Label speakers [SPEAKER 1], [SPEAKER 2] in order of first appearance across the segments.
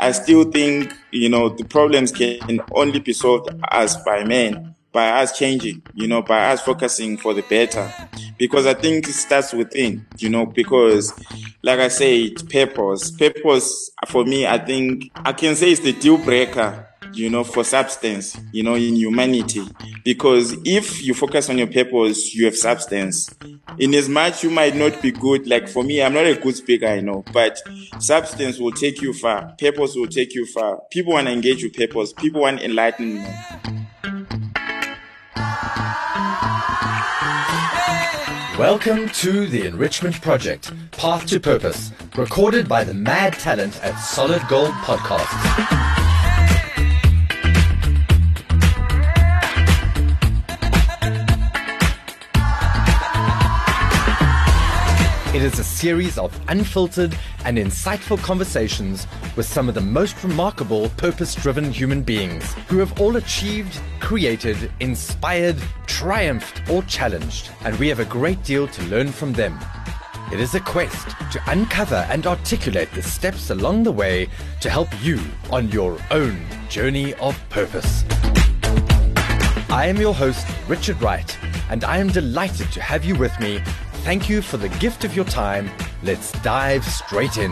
[SPEAKER 1] I still think, you know, the problems can only be solved as by men, by us changing, you know, by us focusing for the better. Because I think it starts within, you know, because like I said, purpose. Purpose for me, I think I can say it's the deal breaker you know, for substance, you know, in humanity. Because if you focus on your purpose, you have substance. In as much you might not be good, like for me, I'm not a good speaker, I know, but substance will take you far. Purpose will take you far. People want to engage with purpose. People want enlightenment.
[SPEAKER 2] Welcome to the Enrichment Project, Path to Purpose, recorded by the mad talent at Solid Gold Podcast. Is a series of unfiltered and insightful conversations with some of the most remarkable purpose driven human beings who have all achieved, created, inspired, triumphed, or challenged. And we have a great deal to learn from them. It is a quest to uncover and articulate the steps along the way to help you on your own journey of purpose. I am your host, Richard Wright, and I am delighted to have you with me Thank you for the gift of your time. Let's dive straight in.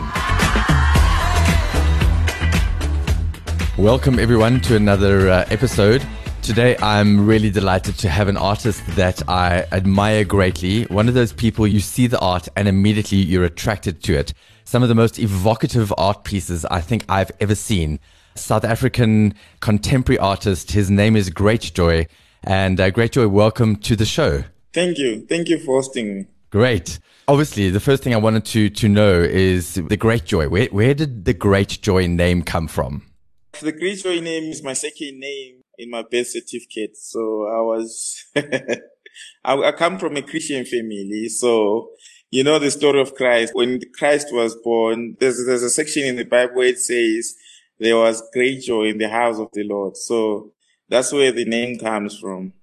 [SPEAKER 2] Welcome, everyone, to another uh, episode. Today, I'm really delighted to have an artist that I admire greatly. One of those people you see the art and immediately you're attracted to it. Some of the most evocative art pieces I think I've ever seen. South African contemporary artist. His name is Great Joy. And uh, Great Joy, welcome to the show.
[SPEAKER 1] Thank you. Thank you for hosting me.
[SPEAKER 2] Great. Obviously, the first thing I wanted to to know is the Great Joy. Where where did the Great Joy name come from?
[SPEAKER 1] The Great Joy name is my second name in my birth certificate. So I was, I, I come from a Christian family. So you know the story of Christ. When Christ was born, there's there's a section in the Bible where it says there was great joy in the house of the Lord. So that's where the name comes from.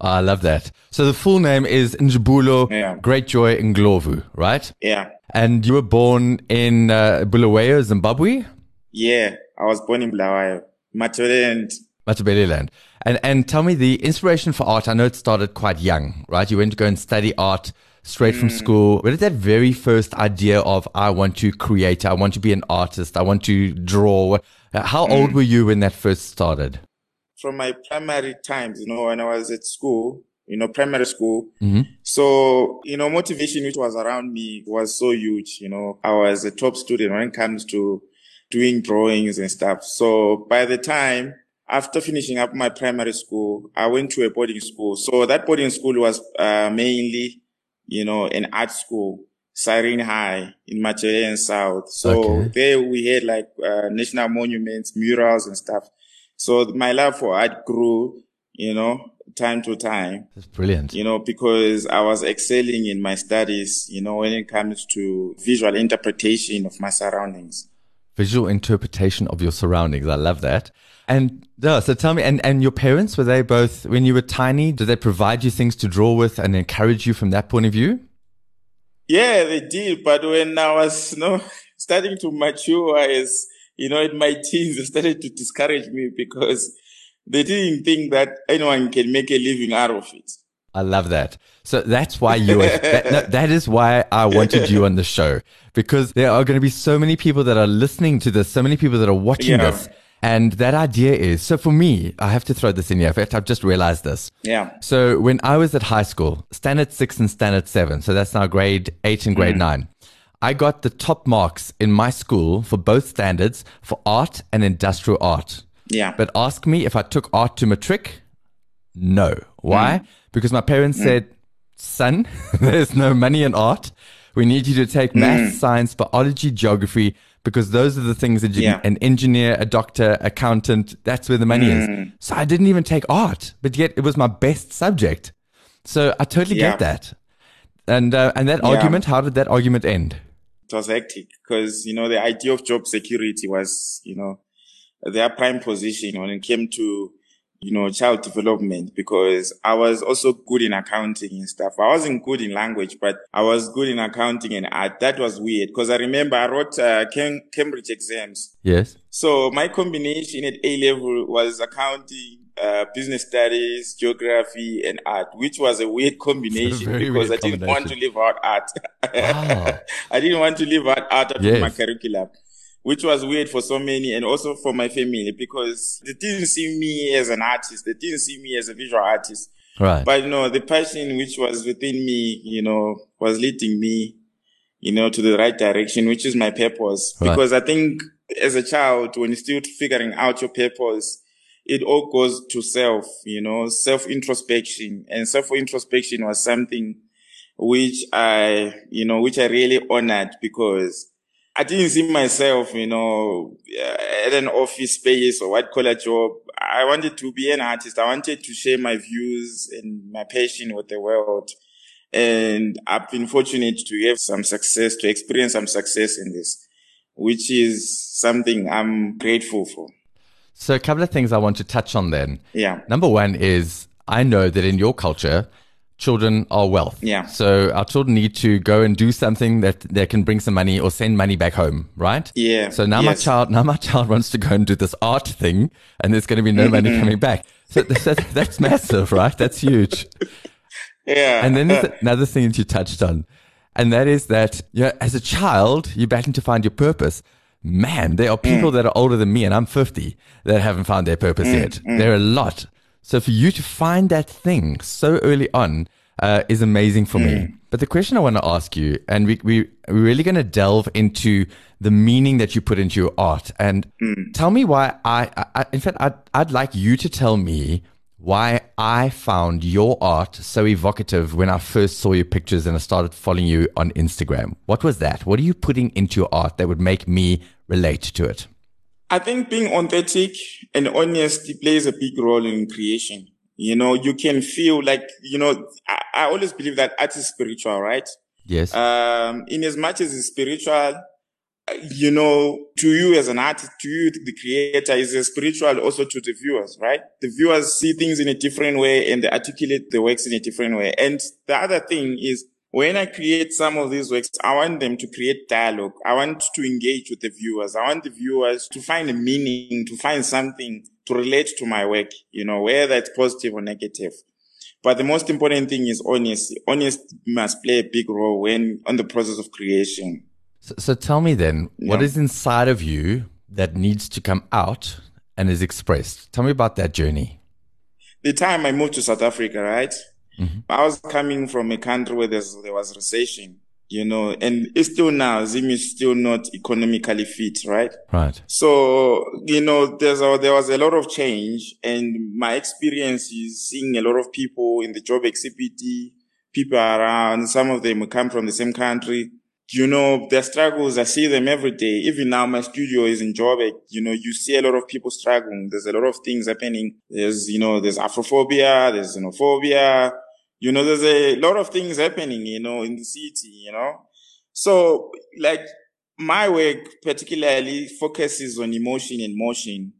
[SPEAKER 2] I love that. So the full name is Njabulo yeah. Great Joy Ndlovu, right?
[SPEAKER 1] Yeah.
[SPEAKER 2] And you were born in uh, Bulawayo, Zimbabwe?
[SPEAKER 1] Yeah, I was born in Bulawayo, Matabeleland.
[SPEAKER 2] Matabeleland. And, and tell me the inspiration for art. I know it started quite young, right? You went to go and study art straight mm. from school. Where did that very first idea of, I want to create, I want to be an artist, I want to draw, how mm. old were you when that first started?
[SPEAKER 1] From my primary times, you know, when I was at school, you know, primary school. Mm-hmm. So, you know, motivation which was around me was so huge. You know, I was a top student when it comes to doing drawings and stuff. So by the time after finishing up my primary school, I went to a boarding school. So that boarding school was uh, mainly, you know, an art school, Cyrene High in Matabeleland South. So okay. there we had like uh, national monuments, murals and stuff. So my love for art grew, you know, time to time.
[SPEAKER 2] That's brilliant.
[SPEAKER 1] You know, because I was excelling in my studies, you know, when it comes to visual interpretation of my surroundings.
[SPEAKER 2] Visual interpretation of your surroundings. I love that. And yeah, so tell me, and, and your parents, were they both, when you were tiny, did they provide you things to draw with and encourage you from that point of view?
[SPEAKER 1] Yeah, they did. But when I was, you know, starting to mature as you know, in my teens, they started to discourage me because they didn't think that anyone can make a living out of it.
[SPEAKER 2] I love that. So that's why you, are, that, no, that is why I wanted you on the show because there are going to be so many people that are listening to this, so many people that are watching yeah. this. And that idea is, so for me, I have to throw this in here. In fact, I've just realized this.
[SPEAKER 1] Yeah.
[SPEAKER 2] So when I was at high school, standard six and standard seven, so that's now grade eight and grade mm. nine. I got the top marks in my school for both standards for art and industrial art.
[SPEAKER 1] Yeah.
[SPEAKER 2] But ask me if I took art to matric. No. Why? Mm. Because my parents mm. said, son, there's no money in art. We need you to take mm. math, science, biology, geography, because those are the things that you, yeah. an engineer, a doctor, accountant, that's where the money is. Mm. So I didn't even take art, but yet it was my best subject. So I totally yeah. get that. And, uh, and that yeah. argument, how did that argument end?
[SPEAKER 1] It was hectic because, you know, the idea of job security was, you know, their prime position when it came to, you know, child development because I was also good in accounting and stuff. I wasn't good in language, but I was good in accounting and art. That was weird because I remember I wrote uh, Cam- Cambridge exams.
[SPEAKER 2] Yes.
[SPEAKER 1] So my combination at A level was accounting, uh, business studies, geography, and art, which was a weird combination because
[SPEAKER 2] weird
[SPEAKER 1] I didn't want to leave out art.
[SPEAKER 2] Wow.
[SPEAKER 1] I didn't want to leave out art out
[SPEAKER 2] Yes.
[SPEAKER 1] my curriculum, which was weird for so many and also for my family because they didn't see me as an artist. They didn't see me as a visual artist.
[SPEAKER 2] Right.
[SPEAKER 1] But, you know, the passion which was within me, you know, was leading me, you know, to the right direction, which is my purpose.
[SPEAKER 2] Right.
[SPEAKER 1] Because I think as a child, when you're still figuring out your purpose, it all goes to self, you know, self introspection and self introspection was something which I, you know, which I really honored because I didn't see myself, you know, uh, at an office space or white collar job. I wanted to be an artist. I wanted to share my views and my passion with the world. And I've been fortunate to have some success, to experience some success in this, which is something I'm grateful for.
[SPEAKER 2] So, a couple of things I want to touch on then.
[SPEAKER 1] Yeah.
[SPEAKER 2] Number one is I know that in your culture, children are wealth.
[SPEAKER 1] Yeah.
[SPEAKER 2] So, our children need to go and do something that they can bring some money or send money back home, right?
[SPEAKER 1] Yeah.
[SPEAKER 2] So now my child, now my child wants to go and do this art thing, and there's going to be no money
[SPEAKER 1] Mm-hmm.
[SPEAKER 2] coming back. So that's, that's, that's massive, right? That's huge.
[SPEAKER 1] Yeah.
[SPEAKER 2] And then there's another thing that you touched on, and that is that you know, as a child, you're battling to find your purpose. Man, there are
[SPEAKER 1] Mm.
[SPEAKER 2] people that are older than me, and I'm 50, that haven't found their purpose
[SPEAKER 1] Mm,
[SPEAKER 2] yet. There are a lot. So for you to find that thing so early on uh, is amazing for
[SPEAKER 1] Mm.
[SPEAKER 2] me. But the question I want to ask you, and we, we, we're really going to delve into the meaning that you put into your art. And
[SPEAKER 1] Mm.
[SPEAKER 2] tell me why I, I, I in fact, I'd, I'd like you to tell me why I found your art so evocative when I first saw your pictures and I started following you on Instagram. What was that? What are you putting into your art that would make me relate to it?
[SPEAKER 1] I think being authentic and honest plays a big role in creation. You know, you can feel like, you know, I, I always believe that art is spiritual, right?
[SPEAKER 2] Yes.
[SPEAKER 1] Um, in as much as it's spiritual, you know, to you as an artist, to you, the creator, is a spiritual also to the viewers, right? The viewers see things in a different way and they articulate the works in a different way. And the other thing is when I create some of these works, I want them to create dialogue. I want to engage with the viewers. I want the viewers to find a meaning, to find something to relate to my work, you know, whether it's positive or negative. But the most important thing is honesty. Honesty must play a big role when on the process of creation.
[SPEAKER 2] So, so tell me then, what
[SPEAKER 1] Yeah.
[SPEAKER 2] is inside of you that needs to come out and is expressed? Tell me about that journey.
[SPEAKER 1] The time I moved to South Africa, right? Mm-hmm. I was coming from a country where there was recession, you know, and it's still now, Zim is still not economically fit, right?
[SPEAKER 2] Right.
[SPEAKER 1] So, you know, there's a, there was a lot of change and my experience is seeing a lot of people in the job exhibit, people around, some of them come from the same country. You know, their struggles, I see them every day. Even now, my studio is in Joburg. You know, you see a lot of people struggling. There's a lot of things happening. There's, you know, there's Afrophobia, there's xenophobia. You know, there's a lot of things happening, you know, in the city, you know. So, like, my work particularly focuses on emotion and motion.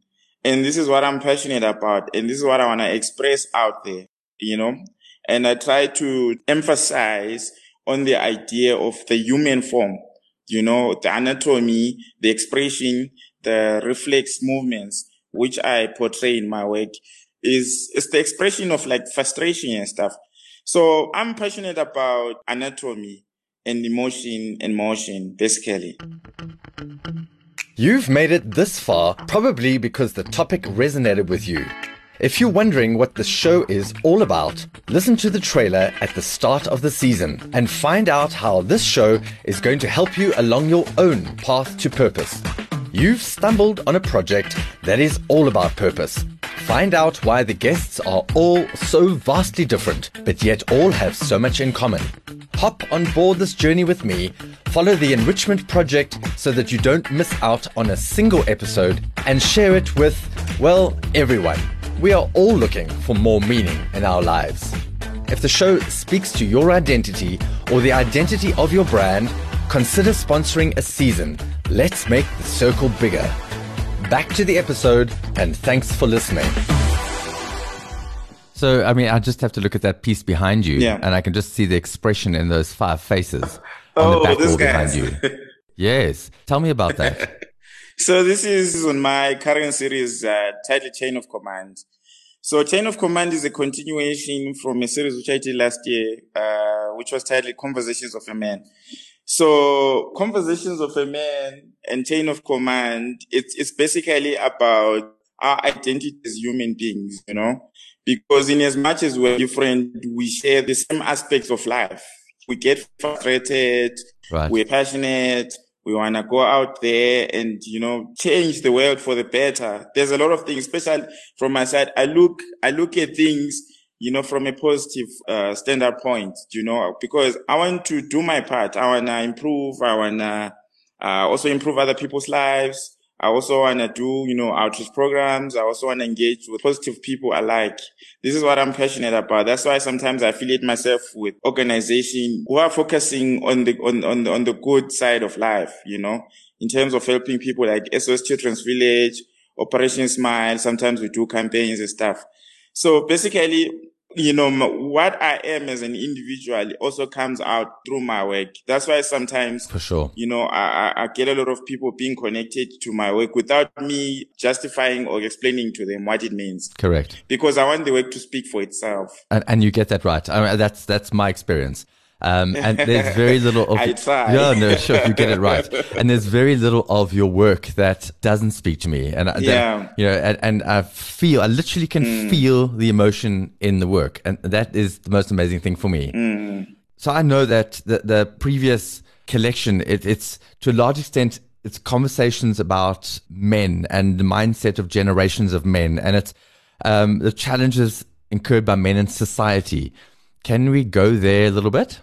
[SPEAKER 1] And this is what I'm passionate about. And this is what I want to express out there, you know. And I try to emphasize on the idea of the human form, you know, the anatomy, the expression, the reflex movements, which I portray in my work is, is the expression of like frustration and stuff. So I'm passionate about anatomy and emotion and motion, basically.
[SPEAKER 2] You've made it this far probably because the topic resonated with you. If you're wondering what the show is all about, listen to the trailer at the start of the season and find out how this show is going to help you along your own path to purpose. You've stumbled on a project that is all about purpose. Find out why the guests are all so vastly different, but yet all have so much in common. Hop on board this journey with me, follow the Enrichment Project so that you don't miss out on a single episode, and share it with, well, everyone. We are all looking for more meaning in our lives. If the show speaks to your identity or the identity of your brand, consider sponsoring a season. Let's make the circle bigger. Back to the episode, and thanks for listening. So, I mean, I just have to look at that piece behind you,
[SPEAKER 1] Yeah.
[SPEAKER 2] and I can just see the expression in those five faces on
[SPEAKER 1] Oh,
[SPEAKER 2] the back
[SPEAKER 1] this
[SPEAKER 2] wall
[SPEAKER 1] guy.
[SPEAKER 2] behind you. Yes. Tell me about that.
[SPEAKER 1] So this is on my current series uh, titled Chain of Command. So Chain of Command is a continuation from a series which I did last year, uh, which was titled Conversations of a Man. So Conversations of a Man and Chain of Command, it's, it's basically about our identity as human beings, you know, because in as much as we're different, we share the same aspects of life. We get frustrated,
[SPEAKER 2] Right.
[SPEAKER 1] we're passionate. We want to go out there and, you know, change the world for the better. There's a lot of things, especially from my side. I look, I look at things, you know, from a positive, uh, standard point, you know, because I want to do my part. I want to improve. I want to, uh, also improve other people's lives. I also want to do, you know, outreach programs. I also want to engage with positive people alike. This is what I'm passionate about. That's why sometimes I affiliate myself with organizations who are focusing on the, on, on, on the good side of life, you know, in terms of helping people like SOS Children's Village, Operation Smile. Sometimes we do campaigns and stuff. So basically, you know, what I am as an individual also comes out through my work. That's why sometimes
[SPEAKER 2] For sure.
[SPEAKER 1] you know, I, I- I get a lot of people being connected to my work without me justifying or explaining to them what it means.
[SPEAKER 2] Correct.
[SPEAKER 1] Because I want the work to speak for itself.
[SPEAKER 2] And, and you get that right. I mean, that's, that's my experience. Um, and there's very little of,
[SPEAKER 1] I try.
[SPEAKER 2] yeah, no, sure, you get it right. And there's very little of your work that doesn't speak to me. And I- that-
[SPEAKER 1] Yeah.
[SPEAKER 2] you know, and, and I feel, I literally can
[SPEAKER 1] Mm.
[SPEAKER 2] feel the emotion in the work. And that is the most amazing thing for me.
[SPEAKER 1] Mm.
[SPEAKER 2] So I know that the, the previous collection, it, it's to a large extent, it's conversations about men and the mindset of generations of men, and it's um, the challenges incurred by men in society. Can we go there a little bit?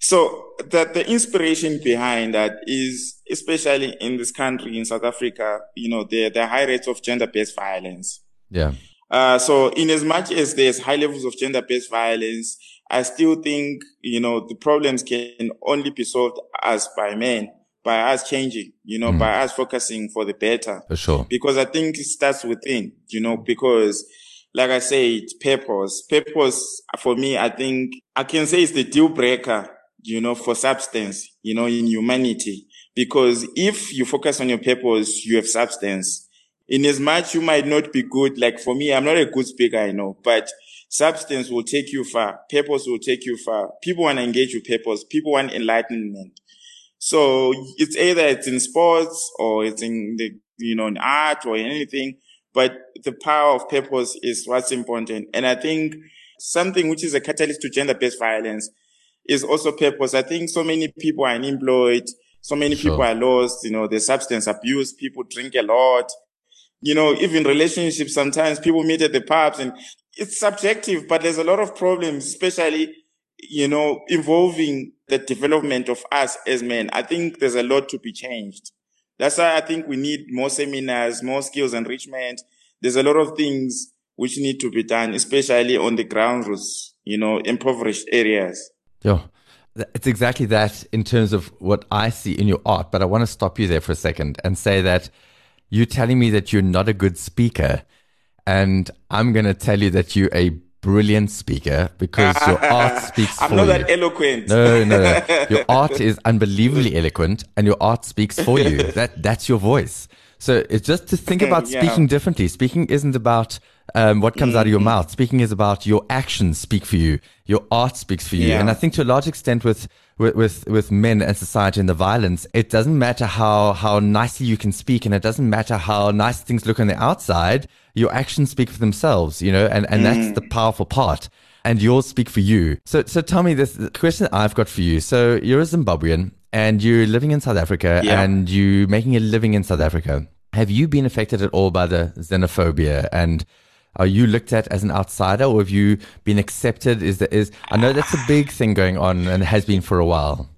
[SPEAKER 1] So that the inspiration behind that is, especially in this country, in South Africa, you know, the, the high rates of gender-based violence.
[SPEAKER 2] Yeah,
[SPEAKER 1] Uh, so in as much as there's high levels of gender-based violence, I still think, you know, the problems can only be solved as by men, by us changing, you know, by us focusing for the better.
[SPEAKER 2] for sure.
[SPEAKER 1] Because I think it starts within, you know, because like I said, purpose, purpose for me, I think I can say it's the deal breaker, you know, for substance, you know, in humanity. Because if you focus on your purpose, you have substance. In as much you might not be good, like for me, I'm not a good speaker, I know, but substance will take you far. Purpose will take you far. People want to engage with purpose. People want enlightenment. So it's either it's in sports or it's in the, you know, in art or anything, but the power of purpose is what's important. And I think something which is a catalyst to gender-based violence is also purpose. I think so many people are unemployed. So many
[SPEAKER 2] Sure.
[SPEAKER 1] people are lost. You know, the substance abuse. People drink a lot. You know, even relationships, sometimes people meet at the pubs and it's subjective, but there's a lot of problems, especially, you know, involving the development of us as men. I think there's a lot to be changed. That's why I think we need more seminars, more skills enrichment. There's a lot of things which need to be done, especially on the ground roots, you know, impoverished areas.
[SPEAKER 2] Yeah. It's exactly that in terms of what I see in your art, but I want to stop you there for a second and say that you're telling me that you're not a good speaker. And I'm going to tell you that you're a brilliant speaker because your art speaks
[SPEAKER 1] I'm
[SPEAKER 2] for you.
[SPEAKER 1] I'm not that eloquent.
[SPEAKER 2] No, no, no. Your art is unbelievably eloquent and your art speaks for you. That that's your voice. So it's just to think about
[SPEAKER 1] Yeah.
[SPEAKER 2] speaking differently. Speaking isn't about um, what comes out of your
[SPEAKER 1] Mm-hmm.
[SPEAKER 2] mouth. Speaking is about your actions speak for you. Your art speaks for you.
[SPEAKER 1] Yeah.
[SPEAKER 2] And I think to a large extent with, with, with, with men and society and the violence, it doesn't matter how, how nicely you can speak and it doesn't matter how nice things look on the outside. Your actions speak for themselves, you know, and, and that's
[SPEAKER 1] Mm.
[SPEAKER 2] the powerful part and yours speak for you. So, so tell me this question I've got for you. So you're a Zimbabwean and you're living in South Africa
[SPEAKER 1] Yeah.
[SPEAKER 2] and you're making a living in South Africa. Have you been affected at all by the xenophobia and are you looked at as an outsider or have you been accepted? Is that is, I know that's a big thing going on and has been for a while.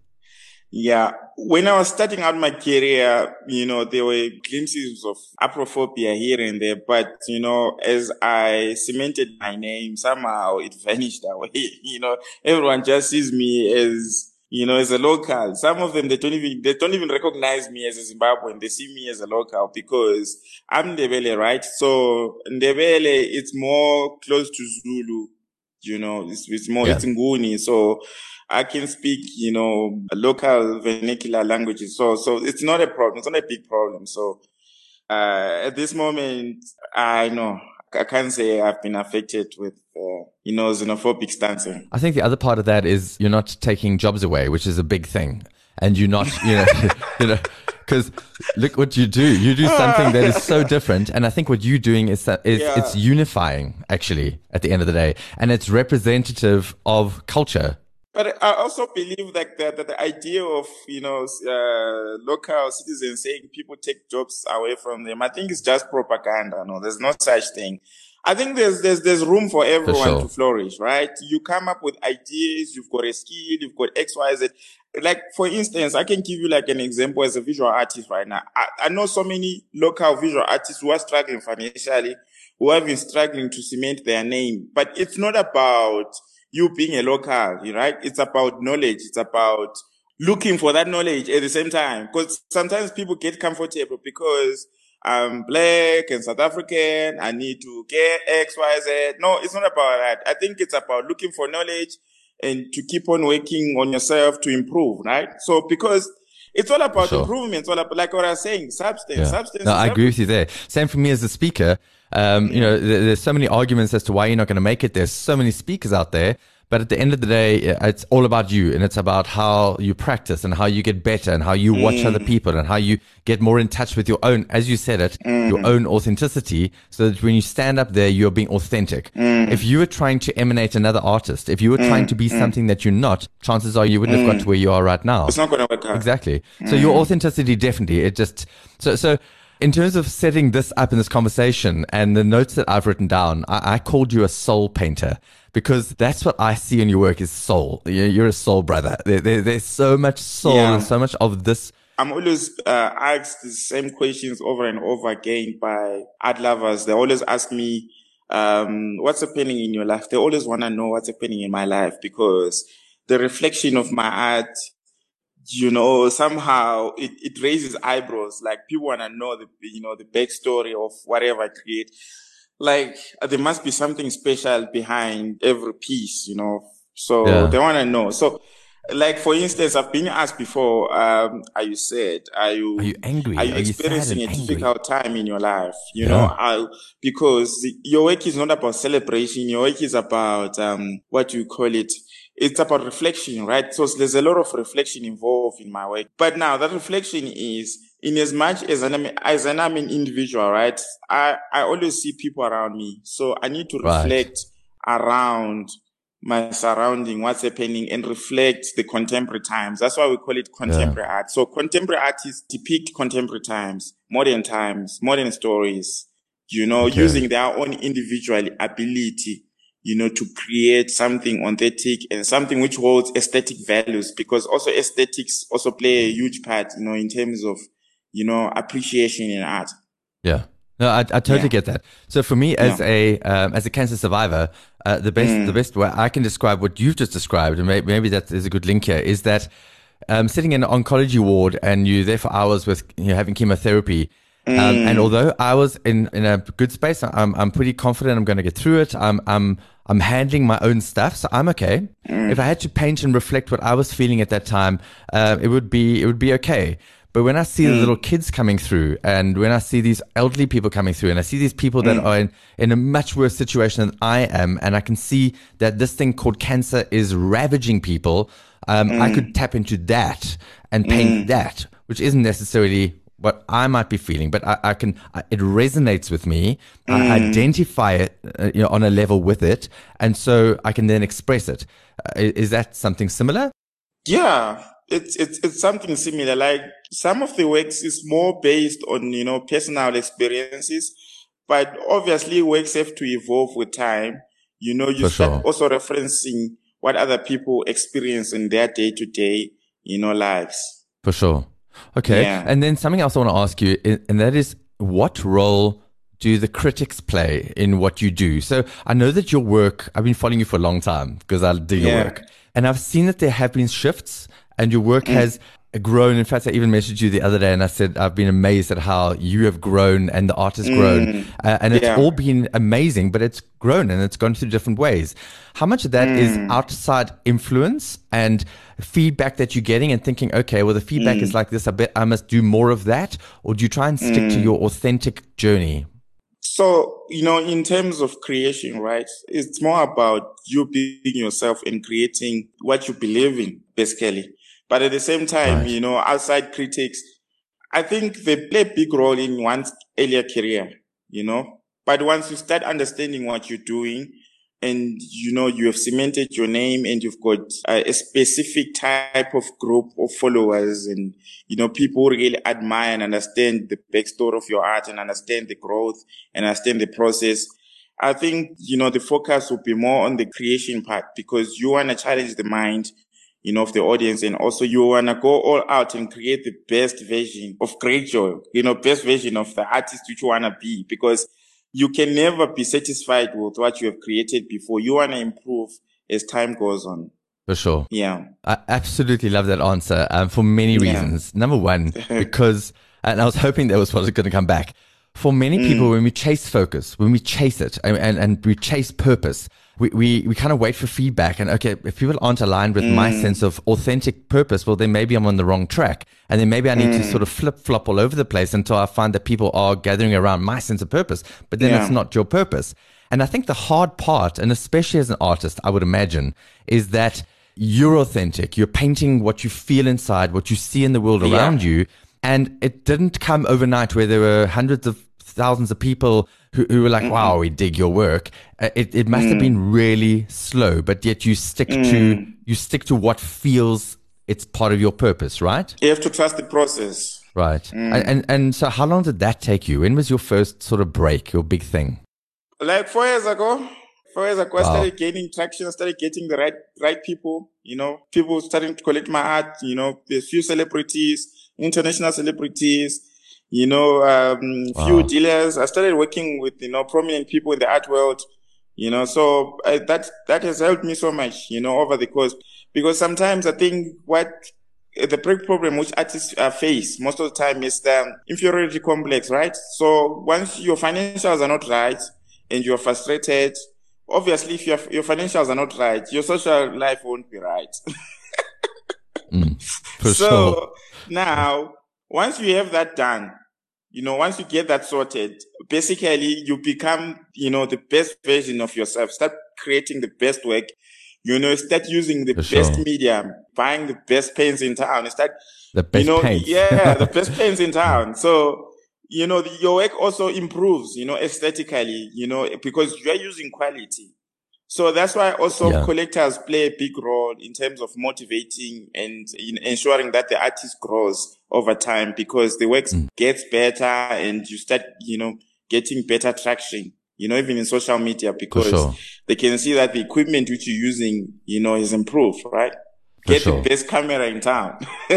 [SPEAKER 1] Yeah. When I was starting out my career, you know, there were glimpses of Afrophobia here and there, but, you know, as I cemented my name, somehow it vanished away. You know, everyone just sees me as, you know, as a local. Some of them, they don't even, they don't even recognize me as a Zimbabwean. They see me as a local because I'm Ndebele, right? So Ndebele, it's more close to Zulu, you know, it's, it's more, yeah. it's Nguni. So I can speak, you know, local vernacular languages. So, so it's not a problem. It's not a big problem. So, uh, at this moment, I know I can't say I've been affected with, uh, you know, xenophobic stancing.
[SPEAKER 2] I think the other part of that is you're not taking jobs away, which is a big thing. And you're not, you know, you know, because look what you do. You do something that is so different. And I think what you're doing is, is yeah. it's unifying actually at the end of the day. And it's representative of culture.
[SPEAKER 1] But I also believe that the, that the idea of, you know, uh, local citizens saying people take jobs away from them, I think it's just propaganda. No, there's no such thing. I think there's, there's, there's room for everyone for sure. to flourish, right? You come up with ideas, you've got a skill, you've got X, Y, Z. Like, for instance, I can give you like an example as a visual artist right now. I, I know so many local visual artists who are struggling financially, who have been struggling to cement their name, but it's not about, you being a local, right? It's about knowledge. It's about looking for that knowledge at the same time. Because sometimes people get comfortable because I'm black and South African. I need to get X, Y, Z. No, it's not about that. I think it's about looking for knowledge and to keep on working on yourself to improve, right? So because it's all about sure. improvement. It's all about, like what I was saying, substance. Yeah. Substance.
[SPEAKER 2] No, I agree with you there. Same for me as a speaker. Um, you know, there's so many arguments as to why you're not going to make it. There's so many speakers out there. But at the end of the day, it's all about you and it's about how you practice and how you get better and how you watch mm. other people and how you get more in touch with your own, as you said it, mm. your own authenticity so that when you stand up there, you're being authentic. Mm. If you were trying to emanate another artist, if you were trying to be mm. something that you're not, chances are you wouldn't have got mm. to where you are right now.
[SPEAKER 1] It's not going to work out.
[SPEAKER 2] Exactly. So your mm. authenticity definitely, it just, so, so, in terms of setting this up in this conversation and the notes that I've written down, I, I called you a soul painter because that's what I see in your work is soul. You're a soul brother. There, there, there's so much soul yeah. and so much of this.
[SPEAKER 1] I'm always uh, asked the same questions over and over again by art lovers. They always ask me, um, what's happening in your life? They always want to know what's happening in my life because the reflection of my art, you know, somehow it, it raises eyebrows. Like people want to know the, you know, the backstory of whatever I create like there must be something special behind every piece, you know. So yeah. they want to know. So, like for instance, I've been asked before. Um, are you sad? Are you
[SPEAKER 2] are you angry?
[SPEAKER 1] Are you are experiencing you a difficult time in your life? You yeah. know, I, because your work is not about celebration. Your work is about um, what you call it. It's about reflection, right? So there's a lot of reflection involved in my work. But now that reflection is in as much as I'm, as I'm an individual, right? I, I always see people around me. So I need to reflect right. around my surrounding, what's happening and reflect the contemporary times. That's why we call it contemporary yeah. art. So contemporary artists depict contemporary times, modern times, modern stories, you know, okay. using their own individual ability, you know, to create something authentic and something which holds aesthetic values because also aesthetics also play a huge part, you know, in terms of you know, appreciation in art.
[SPEAKER 2] Yeah. No, I, I totally yeah. get that. So for me, as yeah. a um, as a cancer survivor, uh, the best mm. the best way I can describe what you've just described, and maybe, maybe that is a good link here, is that um, sitting in an oncology ward and you're there for hours with you know, having chemotherapy. Um, mm. and although I was in, in a good space, I'm I'm pretty confident I'm going to get through it. I'm I'm I'm handling my own stuff, so I'm okay. Mm. If I had to paint and reflect what I was feeling at that time, uh, it would be it would be okay. But when I see mm. the little kids coming through and when I see these elderly people coming through and I see these people that mm. are in, in a much worse situation than I am, and I can see that this thing called cancer is ravaging people, um, mm. I could tap into that and paint mm. that, which isn't necessarily what I might be feeling, but I, I can, I, it resonates with me. I mm. identify it uh, you know, on a level with it. And so I can then express it. Uh, is that something similar?
[SPEAKER 1] Yeah, it's, it's, it's something similar. Like some of the works is more based on, you know, personal experiences, but obviously works have to evolve with time. You know, you For start sure. also referencing what other people experience in their day to day, you know, lives.
[SPEAKER 2] For sure. Okay. Yeah. And then something else I want to ask you, and that is what role do the critics play in what you do? So I know that your work, I've been following you for a long time because I do your yeah. work. And I've seen that there have been shifts and your work mm. has grown. In fact, I even messaged you the other day and I said, I've been amazed at how you have grown and the art has grown. Mm. Uh, and it's yeah. all been amazing, but it's grown and it's gone through different ways. How much of that mm. is outside influence and feedback that you're getting and thinking, okay, well, the feedback mm. is like this. I bet I must do more of that. Or do you try and stick to mm. your authentic journey?
[SPEAKER 1] So, you know, in terms of creation, right, it's more about you being yourself and creating what you believe in, basically. But at the same time, right. you know, outside critics, I think they play a big role in one's earlier career, you know. But once you start understanding what you're doing and, you know, you have cemented your name and you've got a, a specific type of group of followers and, you know, people really admire and understand the backstory of your art and understand the growth and understand the process. I think, you know, the focus will be more on the creation part because you want to challenge the mind you know, of the audience. And also you want to go all out and create the best version of Great Joy, you know, best version of the artist which you want to be because you can never be satisfied with what you have created before. You want to improve as time goes on.
[SPEAKER 2] For sure.
[SPEAKER 1] Yeah.
[SPEAKER 2] I absolutely love that answer um, for many reasons. Yeah. Number one, because, and I was hoping that was what was going to come back. For many people, mm. when we chase focus, when we chase it and, and, and we chase purpose, we, we, we kind of wait for feedback and okay, if people aren't aligned with mm. my sense of authentic purpose, well, then maybe I'm on the wrong track. And then maybe I need mm. to sort of flip flop all over the place until I find that people are gathering around my sense of purpose. But then yeah. it's not your purpose. And I think the hard part, and especially as an artist, I would imagine, is that you're authentic. You're painting what you feel inside, what you see in the world yeah. around you. And it didn't come overnight where there were hundreds of thousands of people who, who were like, mm-hmm. wow, we dig your work. Uh, it, it must mm. have been really slow, but yet you stick mm. to, you stick to what feels it's part of your purpose, right?
[SPEAKER 1] You have to trust the process.
[SPEAKER 2] Right. Mm. And, and, and so how long did that take you? When was your first sort of break, your big thing?
[SPEAKER 1] Like four years ago. Four years ago, wow. I started gaining traction. I started getting the right, right people, you know, people starting to collect my art, you know, a few celebrities, international celebrities, you know, um, wow. few dealers. I started working with, you know, prominent people in the art world, you know, so I, that, that has helped me so much, you know, over the course, because sometimes I think what the big problem which artists uh, face most of the time is the inferiority complex, right? So once your financials are not right and you're frustrated, obviously if your, your financials are not right, your social life won't be right.
[SPEAKER 2] mm,
[SPEAKER 1] so
[SPEAKER 2] sure.
[SPEAKER 1] now, once you have that done, you know, once you get that sorted, basically you become, you know, the best version of yourself. Start creating the best work. You know, start using the For best sure. media, buying the best paints in town. Start,
[SPEAKER 2] the best
[SPEAKER 1] you know,
[SPEAKER 2] paints.
[SPEAKER 1] yeah, the best paints in town. So, you know, your work also improves, you know, aesthetically, you know, because you are using quality. So that's why also yeah. collectors play a big role in terms of motivating and in ensuring that the artist grows over time because the work mm. gets better and you start, you know, getting better traction, you know, even in social media because sure. they can see that the equipment which you're using, you know, is improved, right? Get sure. the best camera in town.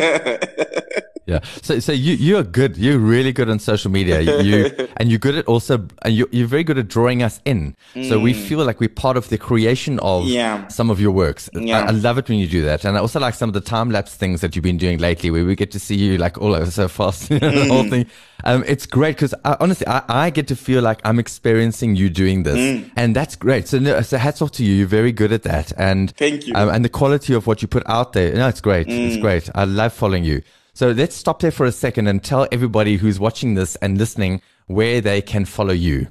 [SPEAKER 2] yeah. So, so you you are good. You're really good on social media. You and you're good at also, and you you're very good at drawing us in. Mm. So we mm. feel like we're part of the creation of
[SPEAKER 1] yeah.
[SPEAKER 2] some of your works. Yeah. I, I, love it when you do that, and I also like some of the time lapse things that you've been doing lately, where we get to see you like all over so fast, the mm. whole thing. Um, it's great because honestly, I, I, get to feel like I'm experiencing you doing this, mm. and that's great. So, no, so hats off to you. You're very good at that, and
[SPEAKER 1] thank you.
[SPEAKER 2] Um, and the quality of what you put out there, no, it's great. It's mm. great. I love following you. So let's stop there for a second and tell everybody who's watching this and listening where they can follow you.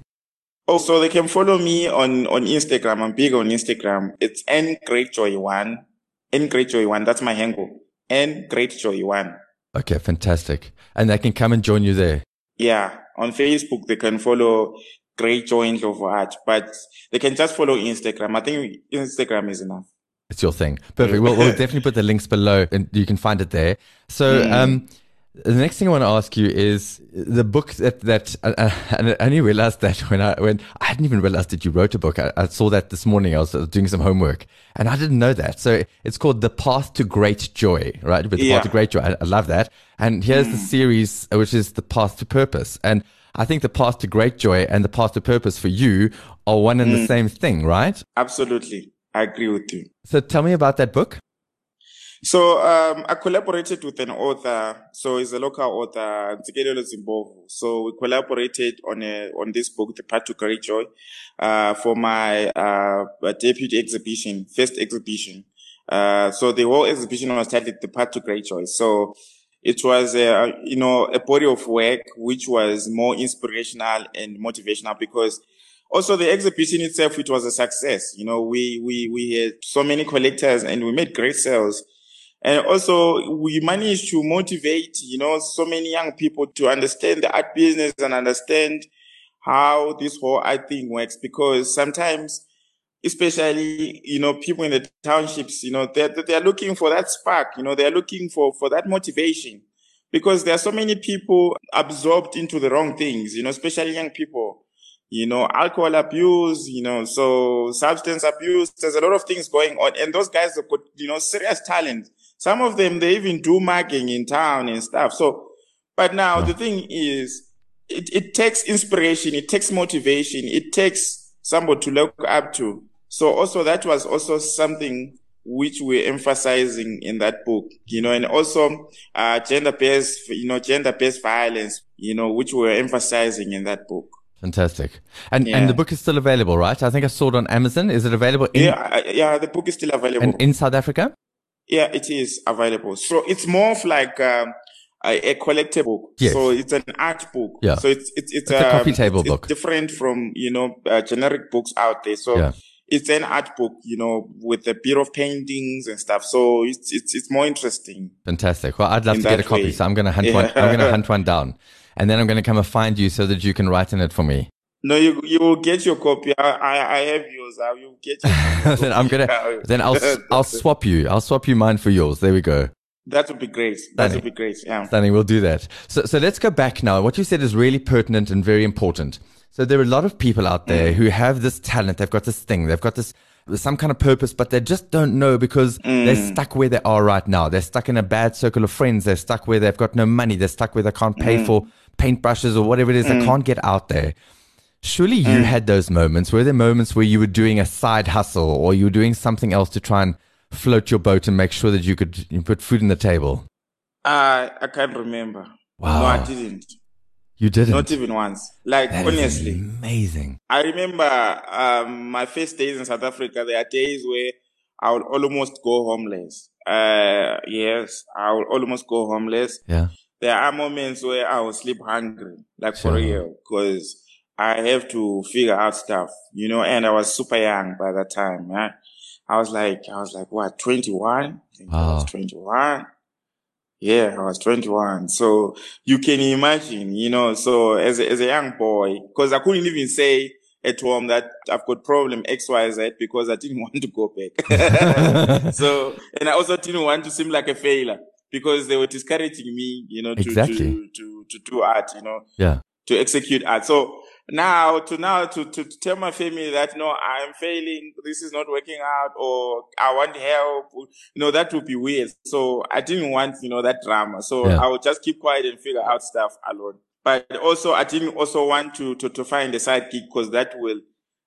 [SPEAKER 1] Also, they can follow me on, on Instagram. I'm big on Instagram. It's N Great Joy One. N Great Joy One. That's my handle. N Great Joy One.
[SPEAKER 2] Okay, fantastic. And they can come and join you there.
[SPEAKER 1] Yeah. On Facebook, they can follow Great Joy Art, but they can just follow Instagram. I think Instagram is enough.
[SPEAKER 2] It's your thing. Perfect. We'll, we'll definitely put the links below and you can find it there. So, mm. um, the next thing I want to ask you is the book that that uh, and I only realized that when I when I hadn't even realized that you wrote a book. I, I saw that this morning. I was doing some homework and I didn't know that. So it's called The Path to Great Joy, right? With the yeah. Path to Great Joy. I, I love that. And here's mm. the series, uh, which is The Path to Purpose. And I think the path to great joy and the path to purpose for you are one and mm. the same thing, right?
[SPEAKER 1] Absolutely. I agree with you.
[SPEAKER 2] So tell me about that book.
[SPEAKER 1] So um, I collaborated with an author. So he's a local author, Ntsikelelo Zimbovu. So we collaborated on a, on this book, The Path to Great Joy, uh, for my uh, debut exhibition, first exhibition. Uh, so the whole exhibition was titled The Path to Great Joy. So it was a, you know, a body of work which was more inspirational and motivational because also the exhibition itself, it was a success. You know, we, we, we had so many collectors and we made great sales. And also we managed to motivate, you know, so many young people to understand the art business and understand how this whole art thing works because sometimes, especially, you know, people in the townships, you know, they're, they're looking for that spark, you know, they're looking for, for that motivation because there are so many people absorbed into the wrong things, you know, especially young people, you know, alcohol abuse, you know, so substance abuse. There's a lot of things going on and those guys have got, you know, serious talent some of them, they even do marking in town and stuff. So, but now the thing is, it, it takes inspiration, it takes motivation, it takes somebody to look up to. So also that was also something which we're emphasizing in that book, you know, and also, uh, gender-based, you know, gender-based violence, you know, which we're emphasizing in that book.
[SPEAKER 2] Fantastic. And yeah. and the book is still available, right? I think I saw it on Amazon. Is it available in
[SPEAKER 1] Yeah, yeah, the book is still available.
[SPEAKER 2] And in South Africa?
[SPEAKER 1] Yeah, it is available. So it's more of like um, a, a collectible book. Yes. So it's an art book.
[SPEAKER 2] Yeah.
[SPEAKER 1] So it's it's it's,
[SPEAKER 2] it's a coffee table
[SPEAKER 1] it's,
[SPEAKER 2] book.
[SPEAKER 1] It's different from you know uh, generic books out there. So yeah. it's an art book, you know, with a bit of paintings and stuff. So it's it's it's more interesting.
[SPEAKER 2] Fantastic. Well, I'd love to get a copy. Way. So I'm gonna hunt yeah. one. I'm gonna hunt one down, and then I'm gonna come and find you so that you can write in it for me.
[SPEAKER 1] No, you you will get your copy. I I, I have yours. I will get your
[SPEAKER 2] then I'm gonna then I'll I'll swap you. I'll swap you mine for yours. There we go.
[SPEAKER 1] That would be great. That would be great. Yeah.
[SPEAKER 2] Danny, we'll do that. So so let's go back now. What you said is really pertinent and very important. So there are a lot of people out there mm. who have this talent. They've got this thing. They've got this some kind of purpose, but they just don't know because mm. they're stuck where they are right now. They're stuck in a bad circle of friends. They're stuck where they've got no money. They're stuck where they can't pay mm. for paintbrushes or whatever it is. Mm. can't get out there. Surely you mm. had those moments. Were there moments where you were doing a side hustle or you were doing something else to try and float your boat and make sure that you could put food on the table?
[SPEAKER 1] Uh, I can't remember.
[SPEAKER 2] Wow.
[SPEAKER 1] No, I didn't.
[SPEAKER 2] You didn't?
[SPEAKER 1] Not even once. Like,
[SPEAKER 2] that
[SPEAKER 1] honestly.
[SPEAKER 2] amazing.
[SPEAKER 1] I remember um, my first days in South Africa, there are days where I would almost go homeless. Uh, yes, I would almost go homeless.
[SPEAKER 2] Yeah.
[SPEAKER 1] There are moments where I would sleep hungry, like sure. for real, because I have to figure out stuff, you know, and I was super young by that time. Yeah? I was like, I was like, what, 21? I, I was 21. Yeah, I was 21. So you can imagine, you know, so as a, as a young boy, cause I couldn't even say at home that I've got problem X, Y, Z because I didn't want to go back. so, and I also didn't want to seem like a failure because they were discouraging me, you know, to,
[SPEAKER 2] exactly.
[SPEAKER 1] to, to, to do art, you know,
[SPEAKER 2] yeah,
[SPEAKER 1] to execute art. So now to now to, to, to tell my family that no i'm failing this is not working out or i want help you know that would be weird so i didn't want you know that drama so yeah. i would just keep quiet and figure out stuff alone but also i didn't also want to to, to find a side gig because that will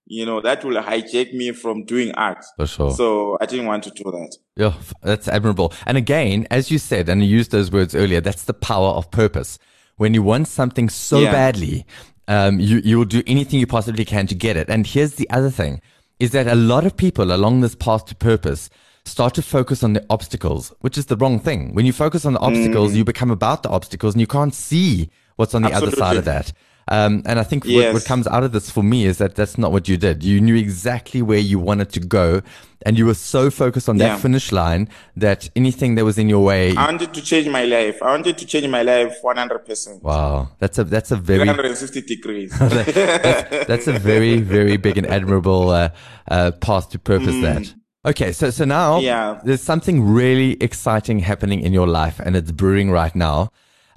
[SPEAKER 1] you know that will hijack me from doing art
[SPEAKER 2] for sure
[SPEAKER 1] so i didn't want to do that
[SPEAKER 2] yeah that's admirable and again as you said and you used those words earlier that's the power of purpose when you want something so yeah. badly um, you, you will do anything you possibly can to get it. And here's the other thing is that a lot of people along this path to purpose start to focus on the obstacles, which is the wrong thing. When you focus on the obstacles, mm. you become about the obstacles and you can't see what's on the Absolutely. other side of that. Um, and I think yes. what, what, comes out of this for me is that that's not what you did. You knew exactly where you wanted to go, and you were so focused on that finish line that anything that was in your way.
[SPEAKER 1] I wanted to change my life. I wanted to change my life 100%.
[SPEAKER 2] Wow, that's a that's a very
[SPEAKER 1] 360 degrees.
[SPEAKER 2] that's, that's, a very very big and admirable uh, uh, path to purpose. Mm. That. Okay, so so now
[SPEAKER 1] yeah.
[SPEAKER 2] there's something really exciting happening in your life, and it's brewing right now.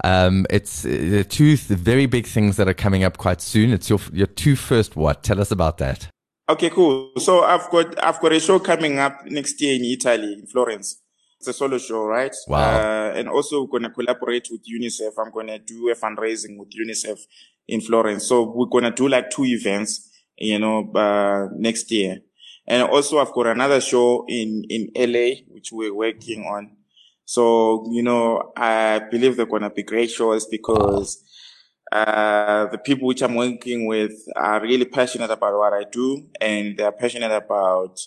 [SPEAKER 2] Um, it's the two very big things that are coming up quite soon. It's your your two first what? Tell us about that.
[SPEAKER 1] Okay, cool. So I've got I've got a show coming up next year in Italy, in Florence. It's a solo show, right?
[SPEAKER 2] Wow.
[SPEAKER 1] Uh, and also we're gonna collaborate with UNICEF. I'm gonna do a fundraising with UNICEF in Florence. So we're gonna do like two events, you know, uh, next year. And also I've got another show in, in LA, which we're working on. So, you know, I believe they're going to be great shows because, uh, the people which I'm working with are really passionate about what I do and they're passionate about,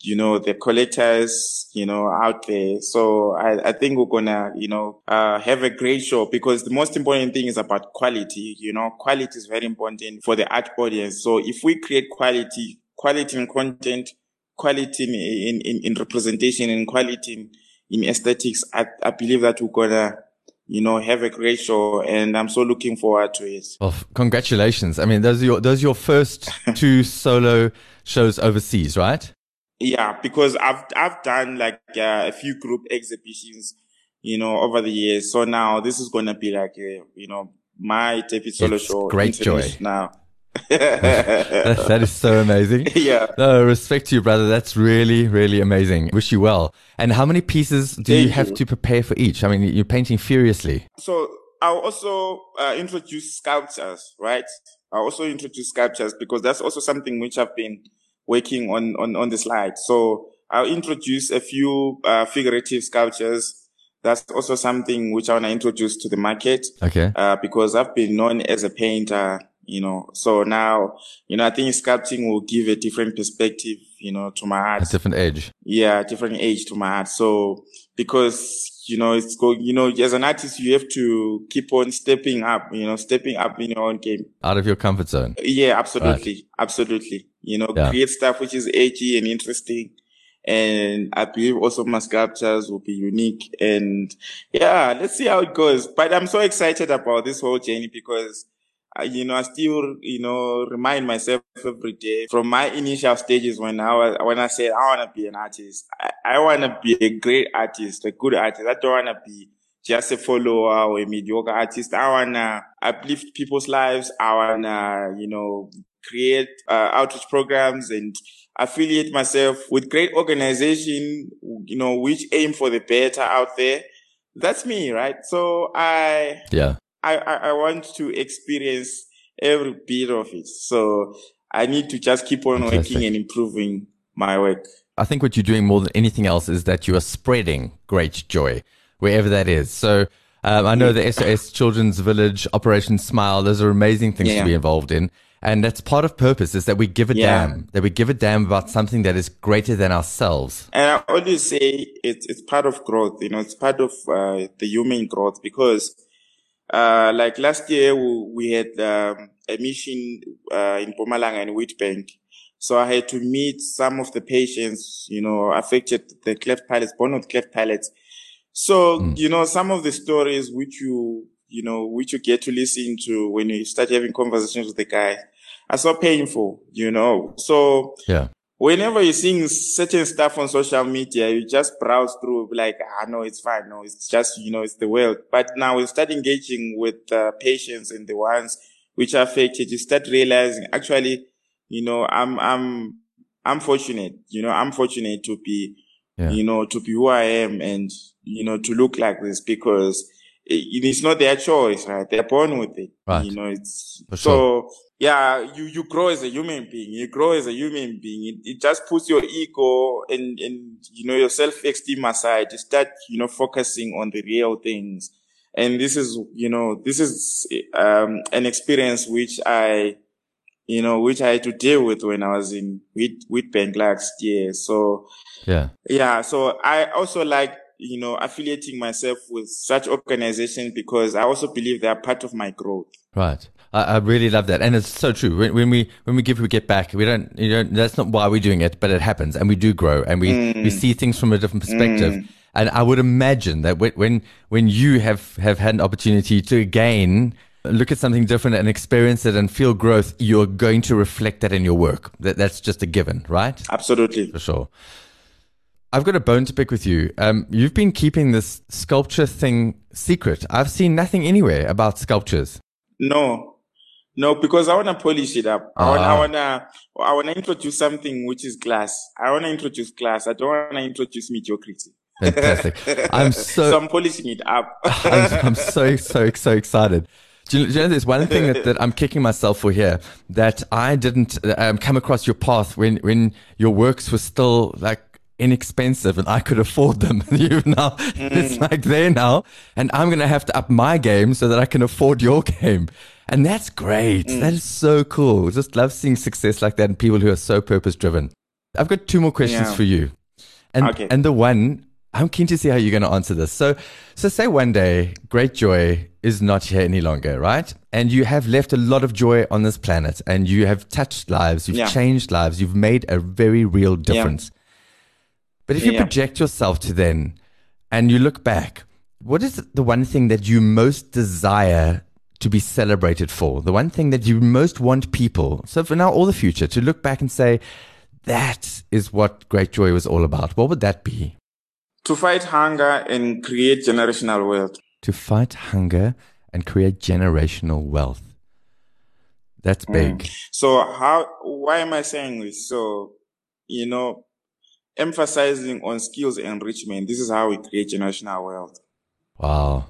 [SPEAKER 1] you know, the collectors, you know, out there. So I, I think we're gonna, you know, uh, have a great show because the most important thing is about quality. You know, quality is very important for the art audience. So if we create quality, quality in content, quality in, in, in representation and quality in, in aesthetics, I, I believe that we're gonna, you know, have a great show and I'm so looking forward to it.
[SPEAKER 2] Well, congratulations. I mean, those are your, those are your first two solo shows overseas, right?
[SPEAKER 1] Yeah, because I've I've done like uh, a few group exhibitions, you know, over the years. So now this is gonna be like a, you know my debut solo
[SPEAKER 2] it's
[SPEAKER 1] show.
[SPEAKER 2] Great joy
[SPEAKER 1] now.
[SPEAKER 2] That, that is so amazing.
[SPEAKER 1] Yeah.
[SPEAKER 2] No, respect to you, brother. That's really, really amazing. Wish you well. And how many pieces do
[SPEAKER 1] Thank
[SPEAKER 2] you have
[SPEAKER 1] you.
[SPEAKER 2] to prepare for each? I mean, you're painting furiously.
[SPEAKER 1] So I'll also uh, introduce sculptures, right? I'll also introduce sculptures because that's also something which I've been working on, on, on the slide. So I'll introduce a few, uh, figurative sculptures. That's also something which I want to introduce to the market.
[SPEAKER 2] Okay.
[SPEAKER 1] Uh, because I've been known as a painter, you know, so now, you know, I think sculpting will give a different perspective, you know, to my art.
[SPEAKER 2] A different edge.
[SPEAKER 1] Yeah, different age to my art. So because, you know, it's go, you know, as an artist, you have to keep on stepping up, you know, stepping up in your own game.
[SPEAKER 2] Out of your comfort zone.
[SPEAKER 1] Yeah, absolutely. Absolutely. You know,
[SPEAKER 2] Yeah.
[SPEAKER 1] create stuff which is edgy and interesting. And I believe also my sculptures will be unique. And yeah, let's see how it goes. But I'm so excited about this whole journey because, uh, you know, I still, you know, remind myself every day from my initial stages when I was, when I said I want to be an artist, I, I want to be a great artist, a good artist. I don't want to be just a follower or a mediocre artist. I want to uplift people's lives. I want to, you know, create uh, outreach programs and affiliate myself with great organization, you know, which aim for the better out there. That's me, right? So I,
[SPEAKER 2] Yeah.
[SPEAKER 1] I, I, I want to experience every bit of it. So I need to just keep on
[SPEAKER 2] Fantastic.
[SPEAKER 1] working and improving my work.
[SPEAKER 2] I think what you're doing more than anything else is that you are spreading great joy wherever that is. So um, I know the SOS Children's Village, Operation Smile, those are amazing things to be involved in. And that's part of purpose is that we give a
[SPEAKER 1] Yeah.
[SPEAKER 2] damn, that we give a damn about something that is greater than ourselves.
[SPEAKER 1] And I always say it's, it's part of growth, you know, it's part of, uh, the human growth because, uh, like last year we, we had, um, a mission, uh, in Mpumalanga and Witbank. So I had to meet some of the patients, you know, affected the cleft palates, born with cleft palates. So, you know, some of the stories which you, you know, which you get to listen to when you start having conversations with the guy are so painful, you know. So,
[SPEAKER 2] Yeah.
[SPEAKER 1] Whenever you're seeing certain stuff on social media, you just browse through like, ah, no, it's fine. No, it's just, you know, it's the world. But now we start engaging with uh, patients and the ones which are affected. You start realizing actually, you know, I'm, I'm, I'm fortunate, you know, I'm fortunate to be,
[SPEAKER 2] Yeah.
[SPEAKER 1] you know, to be who I am and, you know, to look like this because it, it's not their choice, right? They're born with it.
[SPEAKER 2] Right.
[SPEAKER 1] You know, it's
[SPEAKER 2] For
[SPEAKER 1] so yeah, you, you grow as a human being. You grow as a human being. It, it just puts your ego and, and, you know, your self-esteem aside. You start, you know, focusing on the real things. And this is, you know, this is, um, an experience which I, you know, which I had to deal with when I was in with, Witbank last year. So,
[SPEAKER 2] Yeah.
[SPEAKER 1] yeah. So I also like, you know, affiliating myself with such organizations because I also believe they are part of my growth.
[SPEAKER 2] Right. I, I really love that. And it's so true. When, when we, when we give, we get back. We don't, you know, that's not why we're doing it, but it happens and we do grow and we, we see things from a different perspective. And I would imagine that when, when, when you have, have had an opportunity to again look at something different and experience it and feel growth, you're going to reflect that in your work. That, that's just a given, right?
[SPEAKER 1] Absolutely.
[SPEAKER 2] For sure. I've got a bone to pick with you. Um, you've been keeping this sculpture thing secret. I've seen nothing anywhere about sculptures.
[SPEAKER 1] No, no, because I want to polish it up. I want, I
[SPEAKER 2] Ah.
[SPEAKER 1] want to, I want to introduce something which is glass. I want to introduce glass. I don't want to introduce mediocrity.
[SPEAKER 2] Fantastic. I'm so,
[SPEAKER 1] so I'm polishing it up.
[SPEAKER 2] I'm, I'm so, so, so excited. Do you, do you know, there's one thing that, that I'm kicking myself for here that I didn't um, come across your path when, when your works were still like inexpensive and I could afford them. you now, mm. it's like there now, and I'm going to have to up my game so that I can afford your game. And that's great. Mm. That is so cool. Just love seeing success like that and people who are so purpose driven. I've got two more questions yeah. for you. And, okay. and the one I'm keen to see how you're going to answer this. So, so say one day, Greatjoy is not here any longer, right? And you have left a lot of joy on this planet, and you have touched lives, you've yeah. changed lives, you've made a very real difference. Yeah. But if you project yourself to then, and you look back, what is the one thing that you most desire to be celebrated for? The one thing that you most want people, so for now or the future, to look back and say, that is what Greatjoy was all about. What would that be?
[SPEAKER 1] To fight hunger and create generational wealth.
[SPEAKER 2] To fight hunger and create generational wealth. That's mm. big. Mm.
[SPEAKER 1] So how, why am I saying this? So, you know, emphasizing on skills enrichment. This is how we create generational wealth.
[SPEAKER 2] Wow.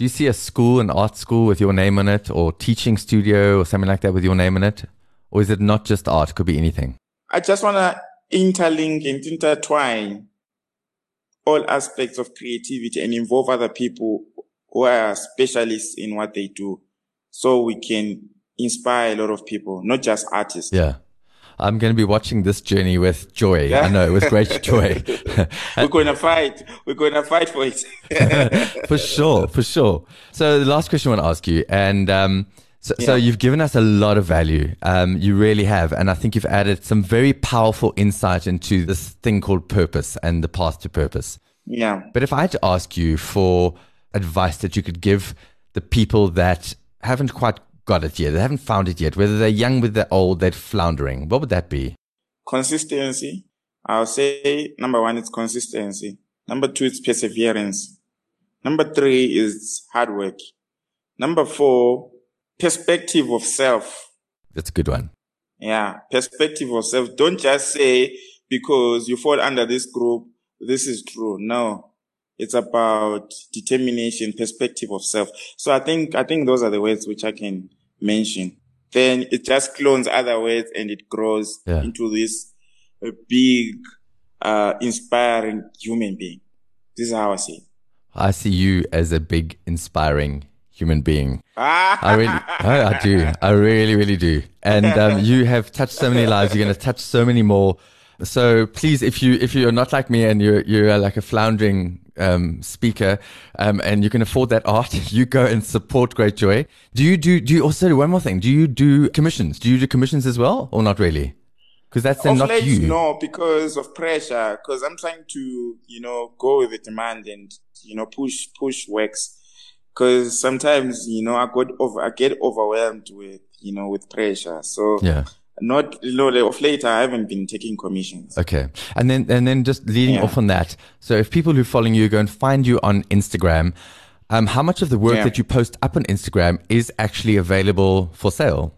[SPEAKER 2] Do you see a school, an art school with your name on it or teaching studio or something like that with your name on it? Or is it not just art? It could be anything.
[SPEAKER 1] I just want to interlink and intertwine all aspects of creativity and involve other people who are specialists in what they do so we can inspire a lot of people, not just artists.
[SPEAKER 2] Yeah. I'm going to be watching this journey with joy. Yeah. I know, with great joy.
[SPEAKER 1] We're going to fight. We're going to fight for
[SPEAKER 2] it. for sure, for sure. So the last question I want to ask you, and um, so, yeah. so, you've given us a lot of value. Um, you really have. And I think you've added some very powerful insight into this thing called purpose and the path to purpose.
[SPEAKER 1] Yeah.
[SPEAKER 2] But if I had to ask you for advice that you could give the people that haven't quite got it yet, they haven't found it yet, whether they're young, with they're old, they're floundering, what would that be?
[SPEAKER 1] Consistency. I'll say number one, it's consistency. Number two, it's perseverance. Number three is hard work. Number four, perspective of self.
[SPEAKER 2] That's a good one.
[SPEAKER 1] Yeah, perspective of self. Don't just say because you fall under this group, this is true. No, it's about determination, perspective of self. So I think, I think those are the words which I can mention. Then it just clones other words and it grows yeah. into this big, uh, inspiring human being. This is how I see it.
[SPEAKER 2] I see you as a big, inspiring human being. I really, I, I, do. I really, really do. And um, you have touched so many lives. You're going to touch so many more. So please, if you if you're not like me and you're you're like a floundering um, speaker um, and you can afford that art, you go and support Greatjoy. Do you do do you also do one more thing? Do you do commissions? Do you do commissions as well, or not really? Because that's then not late, you.
[SPEAKER 1] No, because of pressure. Because I'm trying to you know go with the demand and you know push push works because sometimes you know I got over I get overwhelmed with you know with pressure. So
[SPEAKER 2] yeah.
[SPEAKER 1] Not of late I haven't been taking commissions.
[SPEAKER 2] Okay, and then and then just leading yeah. off on that. So if people who are following you go and find you on Instagram, um, how much of the work yeah. that you post up on Instagram is actually available for sale?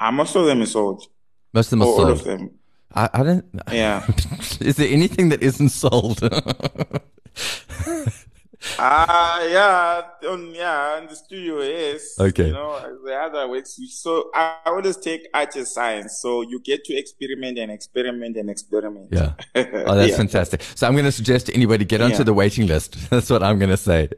[SPEAKER 1] Uh, most of them is sold.
[SPEAKER 2] Most of them are
[SPEAKER 1] sold.
[SPEAKER 2] All
[SPEAKER 1] of them.
[SPEAKER 2] I, I don't.
[SPEAKER 1] Yeah.
[SPEAKER 2] is there anything that isn't sold?
[SPEAKER 1] Ah, uh, yeah, on, yeah, in the studio, yes.
[SPEAKER 2] Okay.
[SPEAKER 1] You know, the other works. So I always take art as science. So you get to experiment and experiment and experiment.
[SPEAKER 2] Yeah. Oh, that's yeah. fantastic. So I'm going to suggest to anybody get onto yeah. the waiting list. That's what I'm going to say.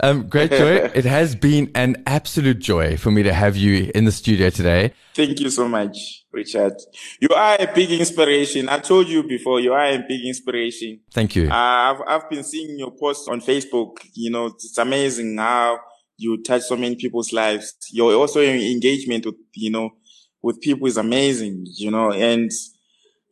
[SPEAKER 2] Um, Greatjoy. it has been an absolute joy for me to have you in the studio today.
[SPEAKER 1] Thank you so much, Richard. You are a big inspiration. I told you before, you are a big inspiration.
[SPEAKER 2] Thank you.
[SPEAKER 1] Uh, I've, I've been seeing your posts on Facebook. You know, it's amazing how you touch so many people's lives. Your also your engagement with, you know, with people is amazing, you know, and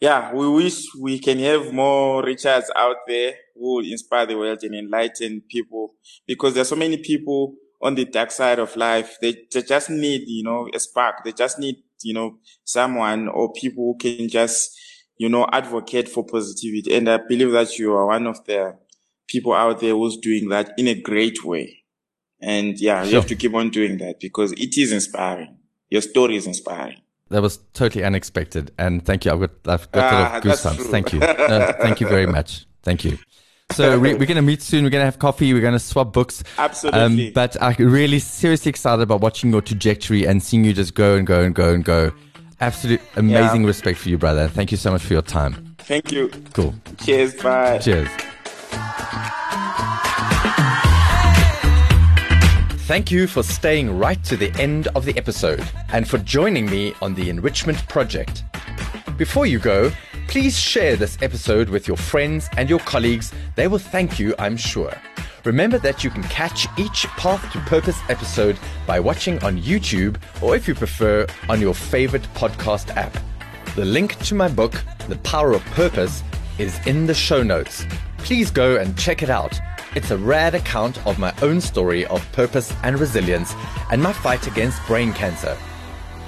[SPEAKER 1] yeah, we wish we can have more Richards out there who will inspire the world and enlighten people because there's so many people on the dark side of life. They, they just need, you know, a spark. They just need, you know, someone or people who can just, you know, advocate for positivity. And I believe that you are one of the people out there who's doing that in a great way. And yeah, sure. you have to keep on doing that because it is inspiring. Your story is inspiring.
[SPEAKER 2] That was totally unexpected. And thank you. I've got, I've got ah, goosebumps. Thank you. No, thank you very much. Thank you. So we, are going to meet soon. We're going to have coffee. We're going to swap books.
[SPEAKER 1] Absolutely.
[SPEAKER 2] Um, but I'm really seriously excited about watching your trajectory and seeing you just go and go and go and go. Absolute amazing yeah. respect for you, brother. Thank you so much for your time.
[SPEAKER 1] Thank you.
[SPEAKER 2] Cool.
[SPEAKER 1] Cheers. Bye.
[SPEAKER 2] Cheers. Thank you for staying right to the end of the episode and for joining me on the Enrichment Project. Before you go, please share this episode with your friends and your colleagues. They will thank you, I'm sure. Remember that you can catch each Path to Purpose episode by watching on YouTube or, if you prefer, on your favorite podcast app. The link to my book, The Power of Purpose, is in the show notes. Please go and check it out it's a rad account of my own story of purpose and resilience and my fight against brain cancer.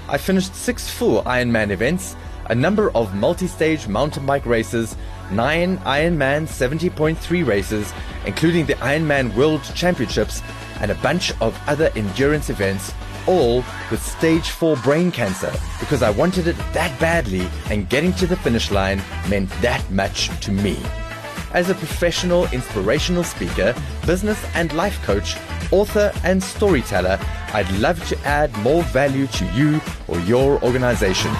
[SPEAKER 2] I finished six full Ironman events, a number of multi stage mountain bike races, nine Ironman 70.3 races, including the Ironman World Championships, and a bunch of other endurance events, all with stage 4 brain cancer because I wanted it that badly and getting to the finish line meant that much to me. As a professional inspirational speaker, business and life coach, author, and storyteller, I'd love to add more value to you or your organization.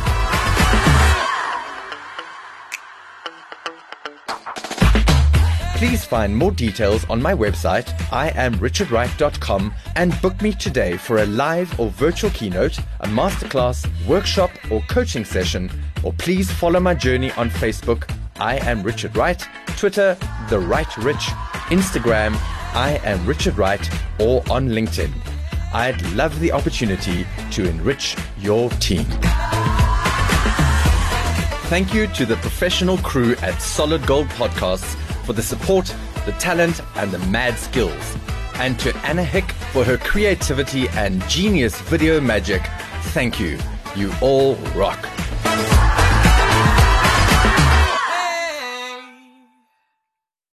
[SPEAKER 2] Please find more details on my website, iamrichardwright.com, and book me today for a live or virtual keynote, a masterclass, workshop, or coaching session, or please follow my journey on Facebook I am Richard Wright, Twitter, The Right Rich, Instagram, I am Richard Wright, or on LinkedIn. I'd love the opportunity to enrich your team. Thank you to the professional crew at Solid Gold Podcasts for the support, the talent, and the mad skills. And to Anna Hick for her creativity and genius video magic. Thank you. You all rock.